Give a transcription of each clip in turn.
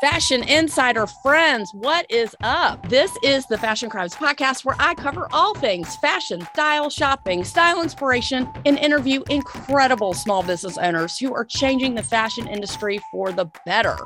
Fashion Insider friends, what is up? This is the Fashion Crimes podcast where I cover all things fashion, style, shopping, style inspiration, and interview incredible small business owners who are changing the fashion industry for the better.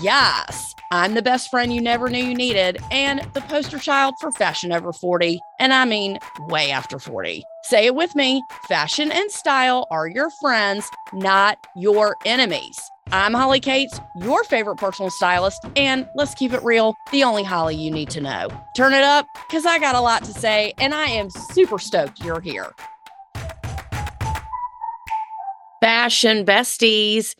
Yes, I'm the best friend you never knew you needed and the poster child for fashion over 40. And I mean, way after 40. Say it with me fashion and style are your friends, not your enemies. I'm Holly Katz, your favorite personal stylist, and let's keep it real, the only Holly you need to know. Turn it up, because I got a lot to say, and I am super stoked you're here. Fashion besties,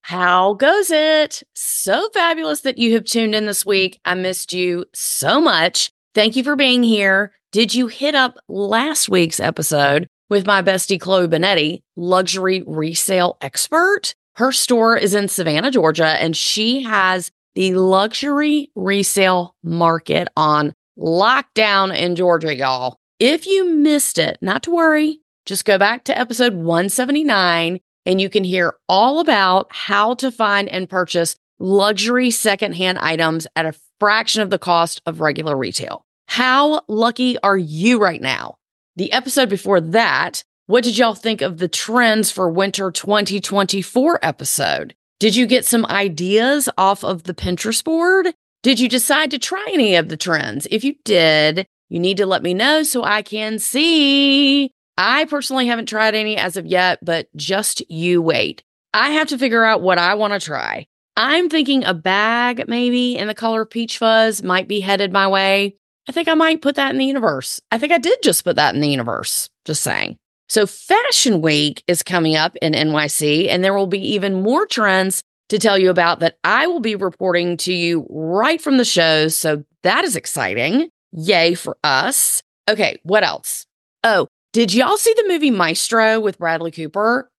how goes it? So fabulous that you have tuned in this week. I missed you so much. Thank you for being here. Did you hit up last week's episode with my bestie Chloe Benetti, luxury resale expert? Her store is in Savannah, Georgia, and she has the luxury resale market on lockdown in Georgia, y'all. If you missed it, not to worry, just go back to episode 179 and you can hear all about how to find and purchase luxury secondhand items at a fraction of the cost of regular retail. How lucky are you right now? The episode before that what did y'all think of the trends for winter 2024 episode? Did you get some ideas off of the Pinterest board? Did you decide to try any of the trends? If you did, you need to let me know so I can see. I personally haven't tried any as of yet, but just you wait. I have to figure out what I want to try. I'm thinking a bag, maybe in the color peach fuzz, might be headed my way. I think I might put that in the universe. I think I did just put that in the universe. Just saying. So, Fashion Week is coming up in NYC, and there will be even more trends to tell you about that I will be reporting to you right from the shows. So, that is exciting. Yay for us. Okay, what else? Oh, did y'all see the movie Maestro with Bradley Cooper?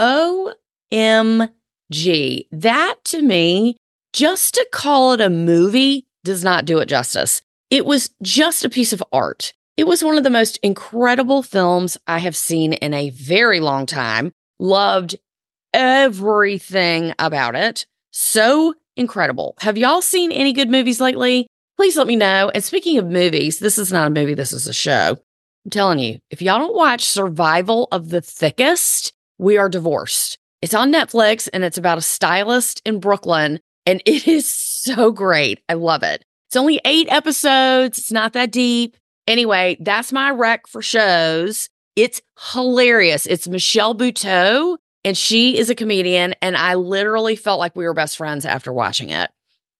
OMG. That to me, just to call it a movie does not do it justice. It was just a piece of art. It was one of the most incredible films I have seen in a very long time. Loved everything about it. So incredible. Have y'all seen any good movies lately? Please let me know. And speaking of movies, this is not a movie, this is a show. I'm telling you, if y'all don't watch Survival of the Thickest, we are divorced. It's on Netflix and it's about a stylist in Brooklyn, and it is so great. I love it. It's only eight episodes, it's not that deep. Anyway, that's my rec for shows. It's hilarious. It's Michelle Buteau, and she is a comedian. And I literally felt like we were best friends after watching it.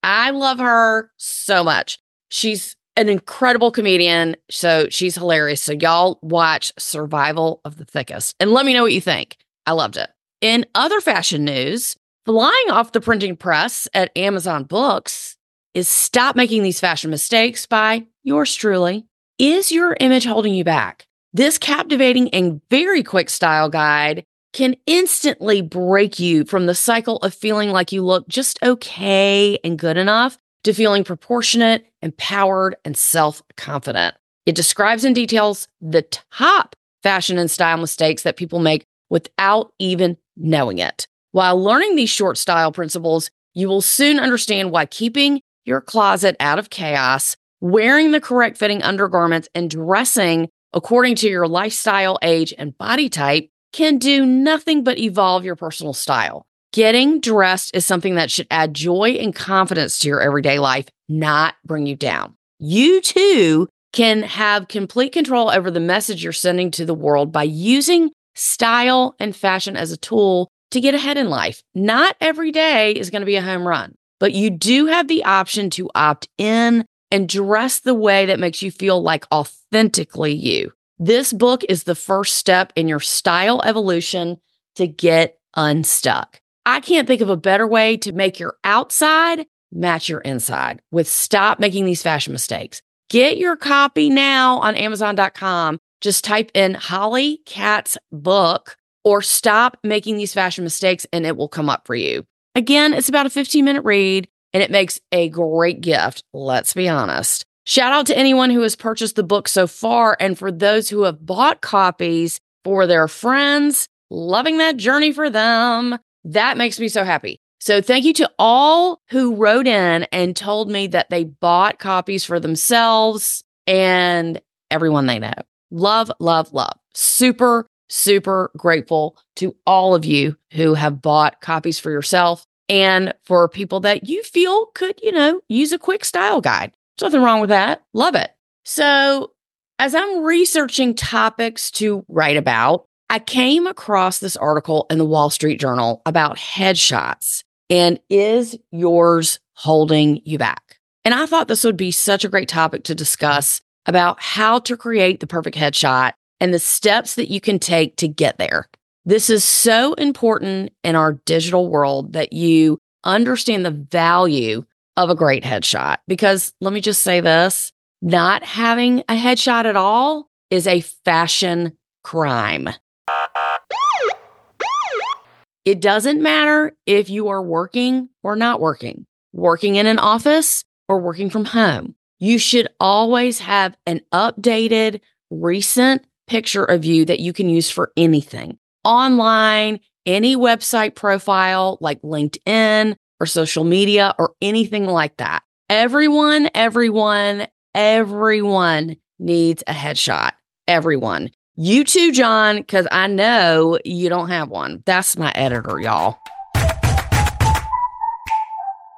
I love her so much. She's an incredible comedian. So she's hilarious. So y'all watch Survival of the Thickest and let me know what you think. I loved it. In other fashion news, flying off the printing press at Amazon Books is Stop Making These Fashion Mistakes by yours truly. Is your image holding you back? This captivating and very quick style guide can instantly break you from the cycle of feeling like you look just okay and good enough to feeling proportionate, empowered, and self confident. It describes in details the top fashion and style mistakes that people make without even knowing it. While learning these short style principles, you will soon understand why keeping your closet out of chaos wearing the correct fitting undergarments and dressing according to your lifestyle, age, and body type can do nothing but evolve your personal style. Getting dressed is something that should add joy and confidence to your everyday life, not bring you down. You too can have complete control over the message you're sending to the world by using style and fashion as a tool to get ahead in life. Not every day is going to be a home run, but you do have the option to opt in and dress the way that makes you feel like authentically you. This book is the first step in your style evolution to get unstuck. I can't think of a better way to make your outside match your inside with Stop Making These Fashion Mistakes. Get your copy now on Amazon.com. Just type in Holly Katz book or Stop Making These Fashion Mistakes and it will come up for you. Again, it's about a 15 minute read and it makes a great gift, let's be honest. Shout out to anyone who has purchased the book so far, and for those who have bought copies for their friends, loving that journey for them. That makes me so happy. So thank you to all who wrote in and told me that they bought copies for themselves and everyone they know. Love, love, love. Super, super grateful to all of you who have bought copies for yourself and for people that you feel could, you know, use a quick style guide. There's nothing wrong with that. Love it. So, as I'm researching topics to write about, I came across this article in the Wall Street Journal about headshots and is yours holding you back? And I thought this would be such a great topic to discuss about how to create the perfect headshot and the steps that you can take to get there. This is so important in our digital world that you understand the value of a great headshot. Because let me just say this not having a headshot at all is a fashion crime. It doesn't matter if you are working or not working, working in an office or working from home. You should always have an updated, recent picture of you that you can use for anything online, any website profile like LinkedIn or social media or anything like that. Everyone, everyone, everyone needs a headshot. Everyone. You too, John, because I know you don't have one. That's my editor, y'all.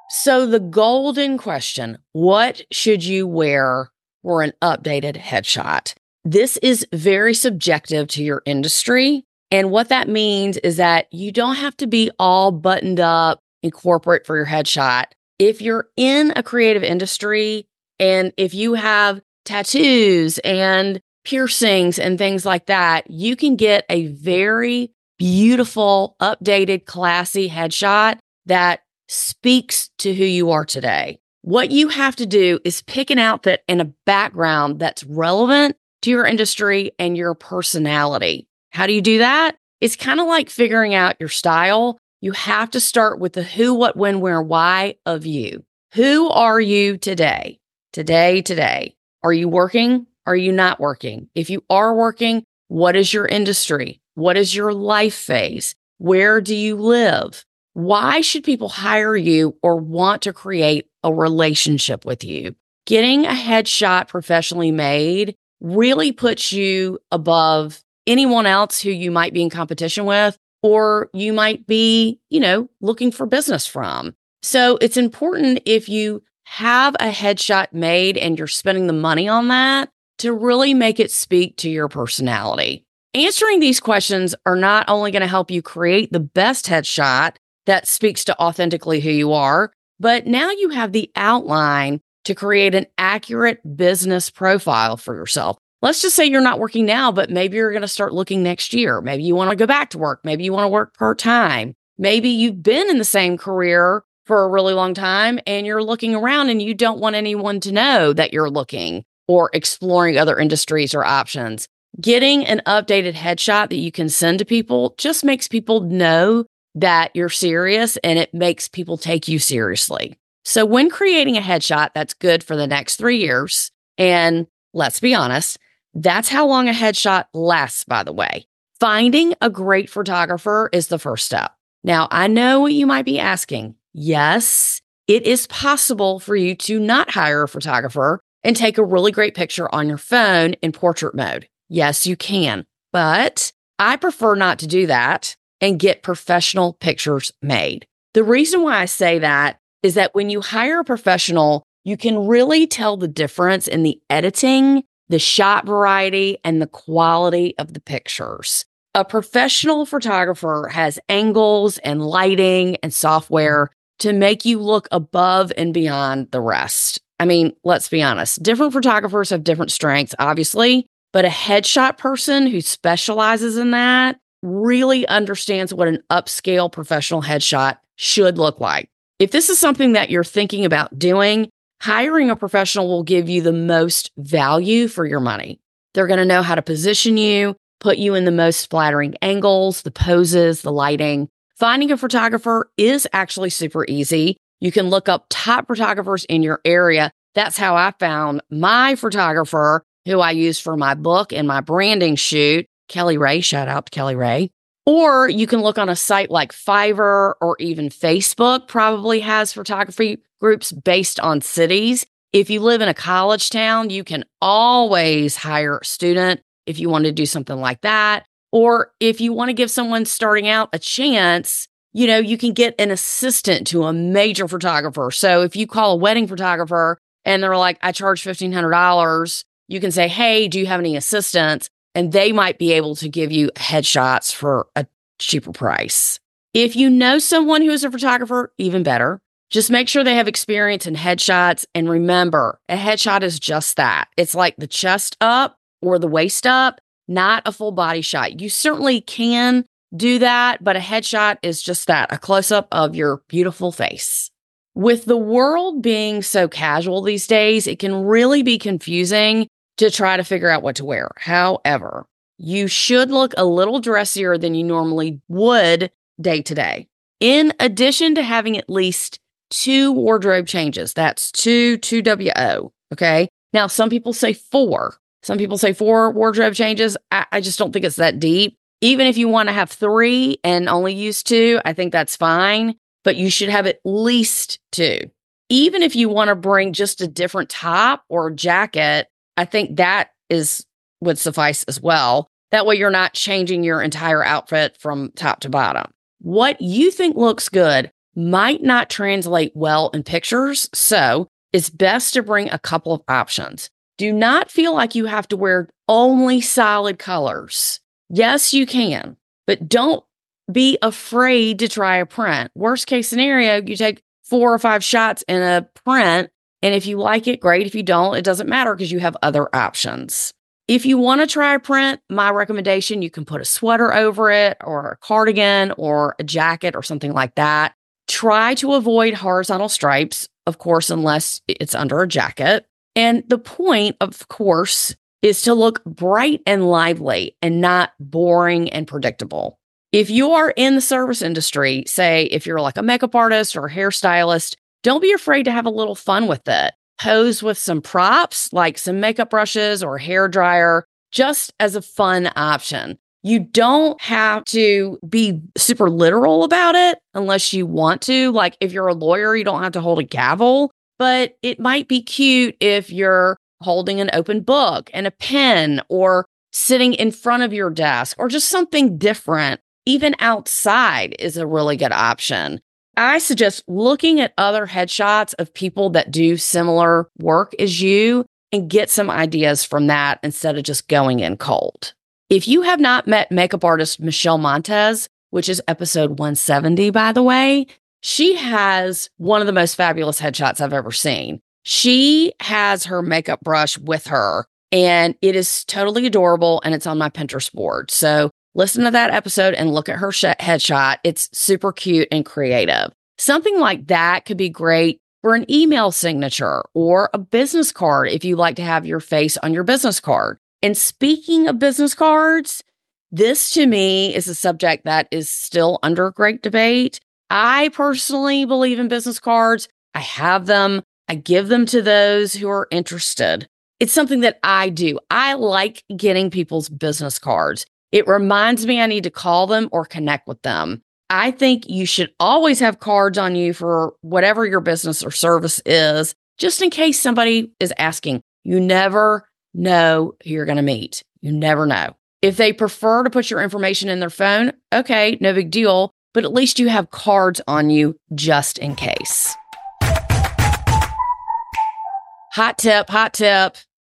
So, the golden question what should you wear for an updated headshot? This is very subjective to your industry. And what that means is that you don't have to be all buttoned up in corporate for your headshot. If you're in a creative industry and if you have tattoos and piercings and things like that, you can get a very beautiful, updated, classy headshot that speaks to who you are today. What you have to do is pick an outfit and a background that's relevant to your industry and your personality. How do you do that? It's kind of like figuring out your style. You have to start with the who, what, when, where, why of you. Who are you today? Today, today. Are you working? Are you not working? If you are working, what is your industry? What is your life phase? Where do you live? Why should people hire you or want to create a relationship with you? Getting a headshot professionally made really puts you above anyone else who you might be in competition with or you might be, you know, looking for business from. So it's important if you have a headshot made and you're spending the money on that to really make it speak to your personality. Answering these questions are not only going to help you create the best headshot that speaks to authentically who you are, but now you have the outline to create an accurate business profile for yourself. Let's just say you're not working now, but maybe you're going to start looking next year. Maybe you want to go back to work. Maybe you want to work part time. Maybe you've been in the same career for a really long time and you're looking around and you don't want anyone to know that you're looking or exploring other industries or options. Getting an updated headshot that you can send to people just makes people know that you're serious and it makes people take you seriously. So, when creating a headshot that's good for the next three years, and let's be honest, that's how long a headshot lasts, by the way. Finding a great photographer is the first step. Now, I know what you might be asking. Yes, it is possible for you to not hire a photographer and take a really great picture on your phone in portrait mode. Yes, you can, but I prefer not to do that and get professional pictures made. The reason why I say that is that when you hire a professional, you can really tell the difference in the editing, the shot variety, and the quality of the pictures. A professional photographer has angles and lighting and software to make you look above and beyond the rest. I mean, let's be honest, different photographers have different strengths, obviously, but a headshot person who specializes in that really understands what an upscale professional headshot should look like. If this is something that you're thinking about doing, hiring a professional will give you the most value for your money. They're going to know how to position you, put you in the most flattering angles, the poses, the lighting. Finding a photographer is actually super easy. You can look up top photographers in your area. That's how I found my photographer who I use for my book and my branding shoot. Kelly Ray, shout out to Kelly Ray. Or you can look on a site like Fiverr or even Facebook, probably has photography groups based on cities. If you live in a college town, you can always hire a student if you want to do something like that. Or if you want to give someone starting out a chance, you know, you can get an assistant to a major photographer. So if you call a wedding photographer and they're like, I charge $1,500, you can say, Hey, do you have any assistants? And they might be able to give you headshots for a cheaper price. If you know someone who is a photographer, even better. Just make sure they have experience in headshots. And remember, a headshot is just that. It's like the chest up or the waist up, not a full body shot. You certainly can do that, but a headshot is just that a close up of your beautiful face. With the world being so casual these days, it can really be confusing to try to figure out what to wear. However, you should look a little dressier than you normally would day to day. In addition to having at least two wardrobe changes, that's two, two WO. Okay. Now, some people say four. Some people say four wardrobe changes. I, I just don't think it's that deep. Even if you want to have three and only use two, I think that's fine, but you should have at least two. Even if you want to bring just a different top or jacket, I think that is would suffice as well. That way you're not changing your entire outfit from top to bottom. What you think looks good might not translate well in pictures, so it's best to bring a couple of options. Do not feel like you have to wear only solid colors. Yes, you can, but don't be afraid to try a print. Worst case scenario, you take four or five shots in a print. And if you like it, great. If you don't, it doesn't matter because you have other options. If you want to try a print, my recommendation, you can put a sweater over it or a cardigan or a jacket or something like that. Try to avoid horizontal stripes, of course, unless it's under a jacket. And the point, of course, is to look bright and lively and not boring and predictable. If you are in the service industry, say if you're like a makeup artist or a hairstylist, don't be afraid to have a little fun with it. Pose with some props like some makeup brushes or hair dryer, just as a fun option. You don't have to be super literal about it unless you want to. Like if you're a lawyer, you don't have to hold a gavel, but it might be cute if you're holding an open book and a pen or sitting in front of your desk or just something different. Even outside is a really good option. I suggest looking at other headshots of people that do similar work as you and get some ideas from that instead of just going in cold. If you have not met makeup artist Michelle Montez, which is episode 170, by the way, she has one of the most fabulous headshots I've ever seen. She has her makeup brush with her and it is totally adorable and it's on my Pinterest board. So listen to that episode and look at her sh- headshot. It's super cute and creative. Something like that could be great for an email signature or a business card if you like to have your face on your business card. And speaking of business cards, this to me is a subject that is still under great debate. I personally believe in business cards. I have them. I give them to those who are interested. It's something that I do. I like getting people's business cards. It reminds me I need to call them or connect with them. I think you should always have cards on you for whatever your business or service is, just in case somebody is asking. You never know who you're going to meet. You never know. If they prefer to put your information in their phone, okay, no big deal, but at least you have cards on you just in case. Hot tip, hot tip.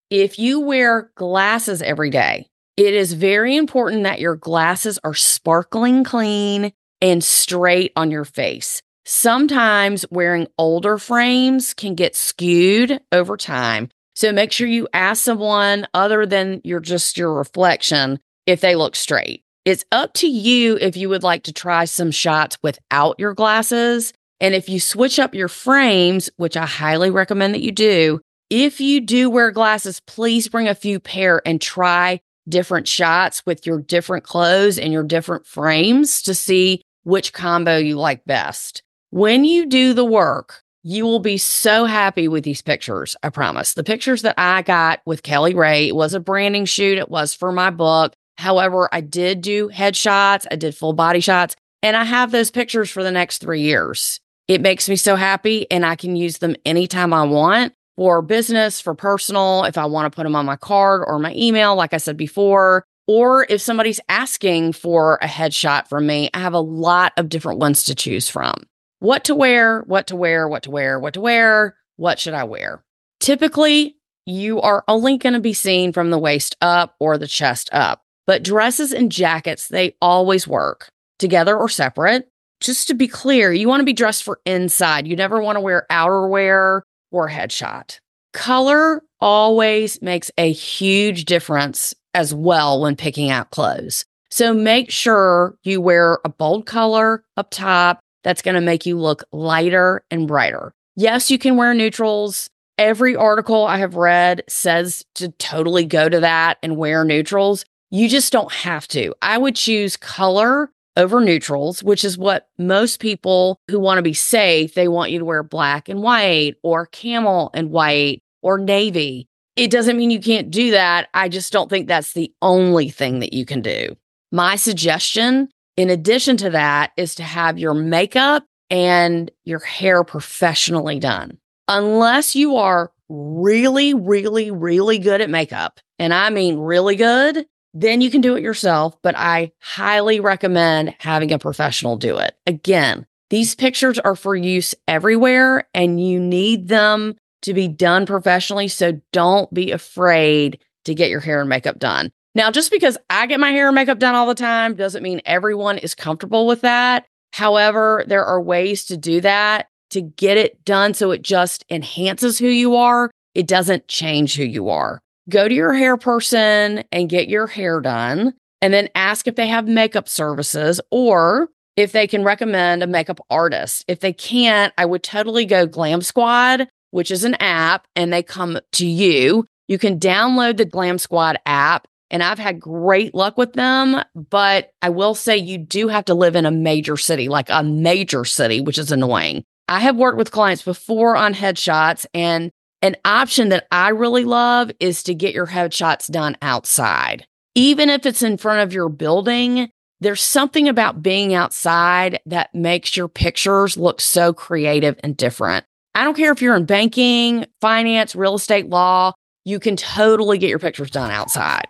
If you wear glasses every day, it is very important that your glasses are sparkling clean and straight on your face. Sometimes wearing older frames can get skewed over time. So make sure you ask someone other than your just your reflection if they look straight. It's up to you if you would like to try some shots without your glasses. And if you switch up your frames, which I highly recommend that you do, if you do wear glasses, please bring a few pair and try different shots with your different clothes and your different frames to see which combo you like best. When you do the work, you will be so happy with these pictures. I promise. The pictures that I got with Kelly Ray, it was a branding shoot. It was for my book, However, I did do headshots, I did full body shots, and I have those pictures for the next three years. It makes me so happy, and I can use them anytime I want for business, for personal, if I want to put them on my card or my email, like I said before. Or if somebody's asking for a headshot from me, I have a lot of different ones to choose from. What to wear, what to wear, what to wear, what to wear, what should I wear? Typically, you are only going to be seen from the waist up or the chest up, but dresses and jackets, they always work together or separate. Just to be clear, you want to be dressed for inside. You never want to wear outerwear or headshot. Color always makes a huge difference as well when picking out clothes. So make sure you wear a bold color up top that's going to make you look lighter and brighter. Yes, you can wear neutrals. Every article I have read says to totally go to that and wear neutrals. You just don't have to. I would choose color over neutrals, which is what most people who want to be safe, they want you to wear black and white or camel and white or navy. It doesn't mean you can't do that. I just don't think that's the only thing that you can do. My suggestion, in addition to that, is to have your makeup and your hair professionally done. Unless you are really, really, really good at makeup, and I mean really good, then you can do it yourself. But I highly recommend having a professional do it. Again, these pictures are for use everywhere and you need them to be done professionally. So don't be afraid to get your hair and makeup done. Now, just because I get my hair and makeup done all the time doesn't mean everyone is comfortable with that. However, there are ways to do that to get it done so it just enhances who you are. It doesn't change who you are. Go to your hair person and get your hair done, and then ask if they have makeup services or if they can recommend a makeup artist. If they can't, I would totally go Glam Squad which is an app, and they come to you. You can download the Glam Squad app, and I've had great luck with them. But I will say you do have to live in a major city, like a major city, which is annoying. I have worked with clients before on headshots, and an option that I really love is to get your headshots done outside. Even if it's in front of your building, there's something about being outside that makes your pictures look so creative and different. I don't care if you're in banking, finance, real estate, law, you can totally get your pictures done outside.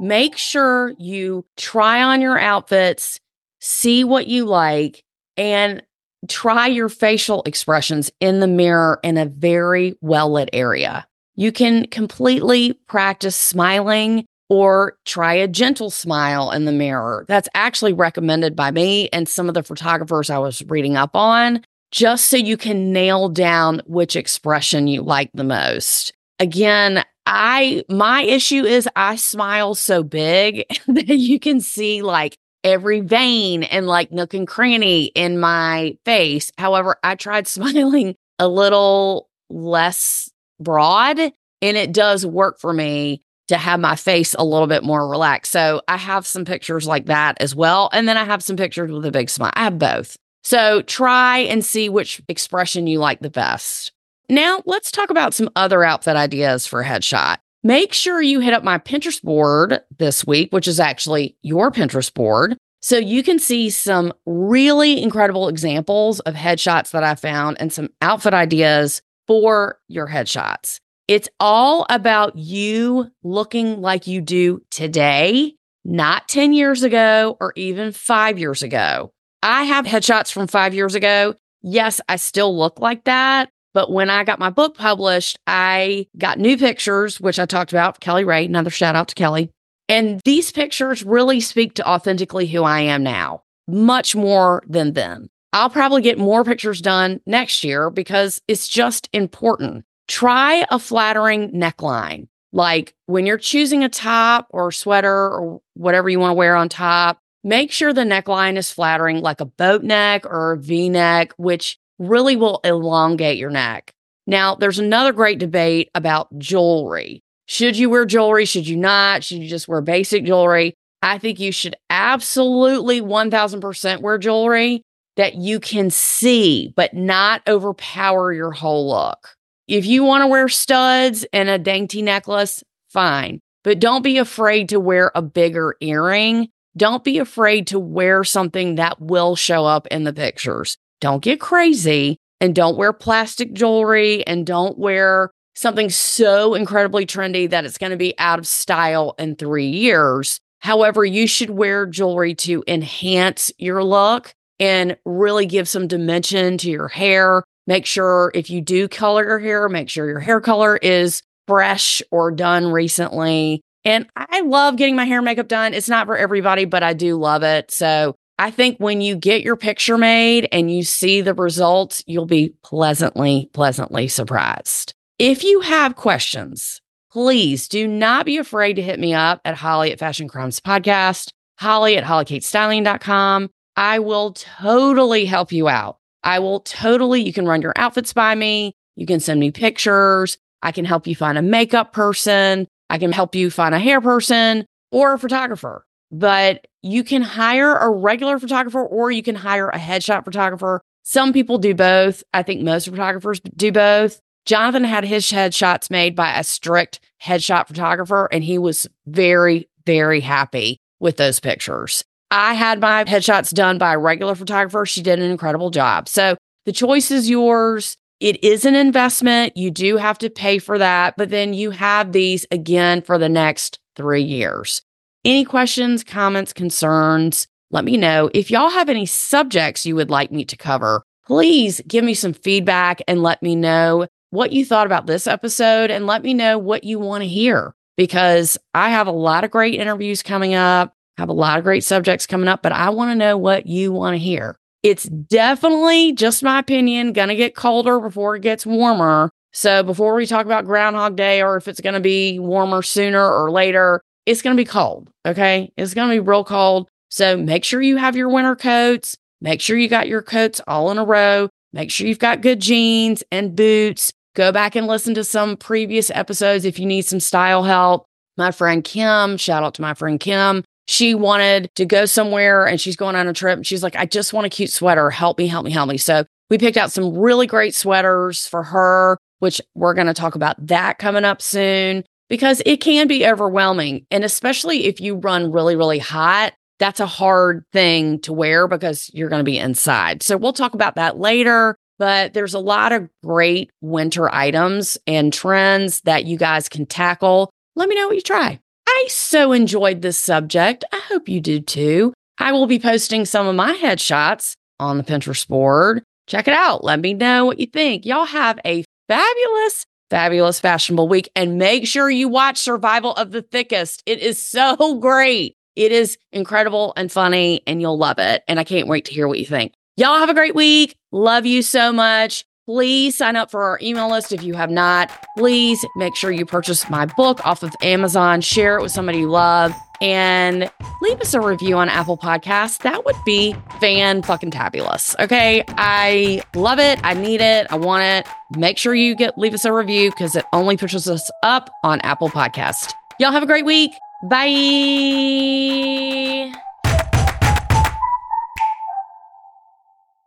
Make sure you try on your outfits, see what you like, and try your facial expressions in the mirror in a very well lit area. You can completely practice smiling or try a gentle smile in the mirror. That's actually recommended by me and some of the photographers I was reading up on, just so you can nail down which expression you like the most. Again, I my issue is I smile so big that you can see like every vein and like nook and cranny in my face. However, I tried smiling a little less broad and it does work for me to have my face a little bit more relaxed. So I have some pictures like that as well. And then I have some pictures with a big smile. I have both. So try and see which expression you like the best. Now let's talk about some other outfit ideas for a headshot. Make sure you hit up my Pinterest board this week, which is actually your Pinterest board. So you can see some really incredible examples of headshots that I found and some outfit ideas for your headshots. It's all about you looking like you do today, not 10 years ago or even five years ago. I have headshots from five years ago. Yes, I still look like that. But when I got my book published, I got new pictures, which I talked about, Kelly Ray, another shout out to Kelly. And these pictures really speak to authentically who I am now, much more than then. I'll probably get more pictures done next year because it's just important. Try a flattering neckline. Like when you're choosing a top or sweater or whatever you want to wear on top, make sure the neckline is flattering, like a boat neck or a v neck, which really will elongate your neck. Now, there's another great debate about jewelry. Should you wear jewelry? Should you not? Should you just wear basic jewelry? I think you should absolutely 1000% wear jewelry that you can see, but not overpower your whole look. If you want to wear studs and a dainty necklace, fine. but don't be afraid to wear a bigger earring. Don't be afraid to wear something that will show up in the pictures. Don't get crazy and don't wear plastic jewelry and don't wear something so incredibly trendy that it's going to be out of style in three years. However, you should wear jewelry to enhance your look and really give some dimension to your hair. Make sure if you do color your hair, make sure your hair color is fresh or done recently. And I love getting my hair and makeup done. It's not for everybody, but I do love it. So I think when you get your picture made and you see the results, you'll be pleasantly, pleasantly surprised. If you have questions, please do not be afraid to hit me up at Holly at Fashion Crimes Podcast, Holly at HollyKatzStyling.com. I will totally help you out. I will totally, you can run your outfits by me. You can send me pictures. I can help you find a makeup person. I can help you find a hair person or a photographer. But you can hire a regular photographer or you can hire a headshot photographer. Some people do both. I think most photographers do both. Jonathan had his headshots made by a strict headshot photographer, and he was very, very happy with those pictures. I had my headshots done by a regular photographer. She did an incredible job. So the choice is yours. It is an investment. You do have to pay for that, but then you have these again for the next three years. Any questions, comments, concerns? Let me know. If y'all have any subjects you would like me to cover, please give me some feedback and let me know what you thought about this episode and let me know what you want to hear because I have a lot of great interviews coming up, have a lot of great subjects coming up, but I want to know what you want to hear. It's definitely, just my opinion, going to get colder before it gets warmer. So before we talk about Groundhog Day or if it's going to be warmer sooner or later, it's going to be cold. Okay. It's going to be real cold. So make sure you have your winter coats. Make sure you got your coats all in a row. Make sure you've got good jeans and boots. Go back and listen to some previous episodes if you need some style help. My friend Kim, shout out to my friend Kim. She wanted to go somewhere and she's going on a trip. And she's like, I just want a cute sweater. Help me, help me, help me. So we picked out some really great sweaters for her, which we're going to talk about that coming up soon because it can be overwhelming. And especially if you run really, really hot, that's a hard thing to wear because you're going to be inside. So we'll talk about that later. But there's a lot of great winter items and trends that you guys can tackle. Let me know what you try. I so enjoyed this subject. I hope you do too. I will be posting some of my headshots on the Pinterest board. Check it out. Let me know what you think. Y'all have a fabulous, fabulous fashionable week and make sure you watch Survival of the Thickest. It is so great. It is incredible and funny, and you'll love it. And I can't wait to hear what you think. Y'all have a great week. Love you so much. Please sign up for our email list if you have not. Please make sure you purchase my book off of Amazon, share it with somebody you love, and leave us a review on Apple Podcasts. That would be fan fucking tabulous. Okay. I love it. I need it. I want it. Make sure you get leave us a review because it only pushes us up on Apple Podcast. Y'all have a great week. Bye.